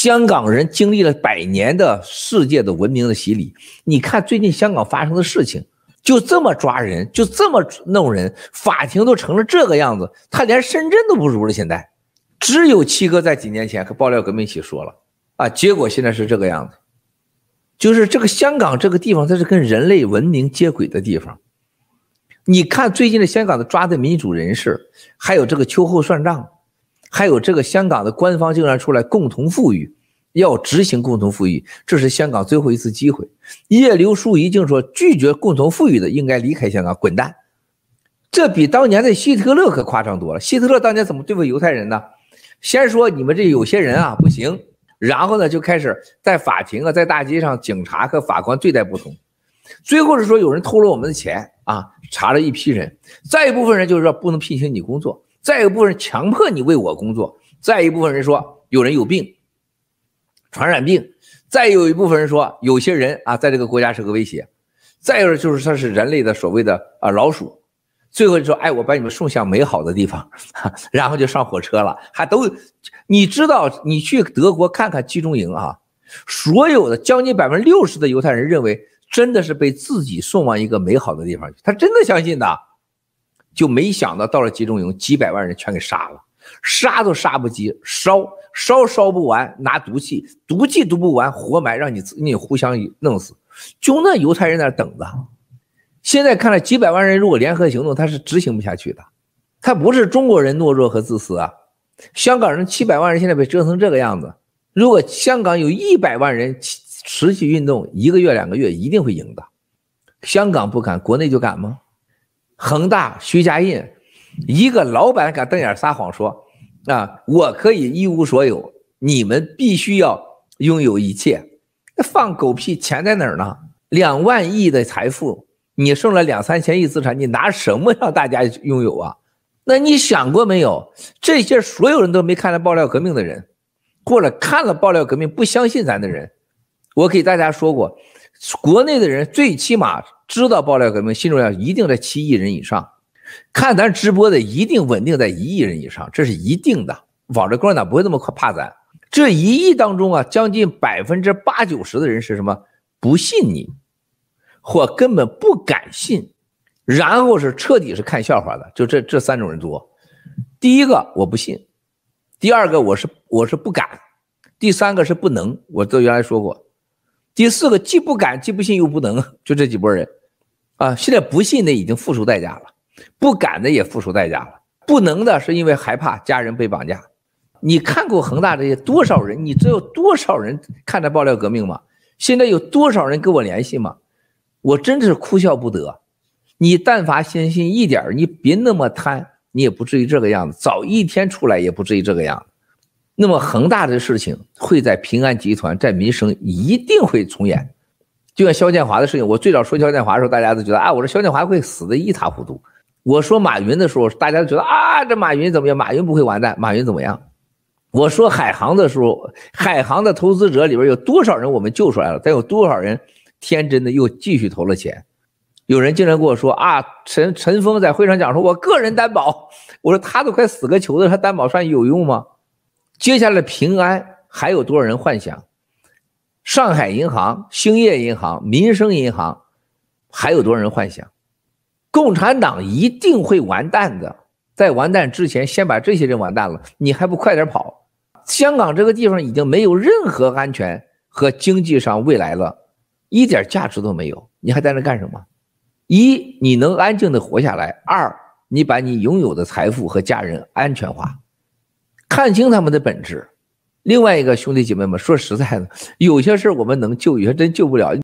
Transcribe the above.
香港人经历了百年的世界的文明的洗礼，你看最近香港发生的事情，就这么抓人，就这么弄人，法庭都成了这个样子，他连深圳都不如了。现在，只有七哥在几年前和爆料革命一起说了啊，结果现在是这个样子，就是这个香港这个地方，它是跟人类文明接轨的地方。你看最近的香港的抓的民主人士，还有这个秋后算账。还有这个香港的官方竟然出来共同富裕，要执行共同富裕，这是香港最后一次机会。叶刘淑仪竟说拒绝共同富裕的应该离开香港，滚蛋！这比当年的希特勒可夸张多了。希特勒当年怎么对付犹太人呢？先说你们这有些人啊不行，然后呢就开始在法庭啊，在大街上，警察和法官对待不同，最后是说有人偷了我们的钱啊，查了一批人，再一部分人就是说不能聘请你工作。再一部分人强迫你为我工作，再一部分人说有人有病，传染病，再有一部分人说有些人啊在这个国家是个威胁，再有就是他是人类的所谓的啊老鼠，最后就说哎我把你们送向美好的地方，然后就上火车了，还都你知道你去德国看看集中营啊，所有的将近百分之六十的犹太人认为真的是被自己送往一个美好的地方去，他真的相信的。就没想到到了集中营，几百万人全给杀了，杀都杀不及，烧烧烧不完，拿毒气，毒气毒不完，活埋，让你你互相弄死。就那犹太人在那等着。现在看来，几百万人如果联合行动，他是执行不下去的。他不是中国人懦弱和自私啊，香港人七百万人现在被折腾成这个样子，如果香港有一百万人持续运动，一个月两个月一定会赢的。香港不敢，国内就敢吗？恒大徐家印，一个老板敢瞪眼撒谎说：“啊，我可以一无所有，你们必须要拥有一切。”那放狗屁！钱在哪儿呢？两万亿的财富，你剩了两三千亿资产，你拿什么让大家拥有啊？那你想过没有？这些所有人都没看了爆料革命的人，或者看了爆料革命不相信咱的人，我给大家说过，国内的人最起码。知道爆料革命，信众量一定在七亿人以上，看咱直播的一定稳定在一亿人以上，这是一定的。网络共产党不会那么快怕咱。这一亿当中啊，将近百分之八九十的人是什么？不信你，或根本不敢信，然后是彻底是看笑话的。就这这三种人多。第一个我不信，第二个我是我是不敢，第三个是不能。我都原来说过，第四个既不敢既不信又不能，就这几波人。啊，现在不信的已经付出代价了，不敢的也付出代价了，不能的是因为害怕家人被绑架。你看过恒大这些多少人？你知道多少人看着爆料革命吗？现在有多少人跟我联系吗？我真的是哭笑不得。你但凡相信一点，你别那么贪，你也不至于这个样子。早一天出来也不至于这个样子。那么恒大的事情会在平安集团，在民生一定会重演。就像肖建华的事情，我最早说肖建华的时候，大家都觉得啊，我说肖建华会死得一塌糊涂。我说马云的时候，大家都觉得啊，这马云怎么样？马云不会完蛋，马云怎么样？我说海航的时候，海航的投资者里边有多少人我们救出来了？但有多少人天真的又继续投了钱？有人经常跟我说啊，陈陈峰在会上讲说，我个人担保。我说他都快死个球了，他担保算有用吗？接下来平安还有多少人幻想？上海银行、兴业银行、民生银行，还有多少人幻想？共产党一定会完蛋的，在完蛋之前，先把这些人完蛋了，你还不快点跑？香港这个地方已经没有任何安全和经济上未来了，一点价值都没有，你还在那干什么？一，你能安静的活下来；二，你把你拥有的财富和家人安全化，看清他们的本质。另外一个兄弟姐妹们，说实在的，有些事我们能救，有些真救不了。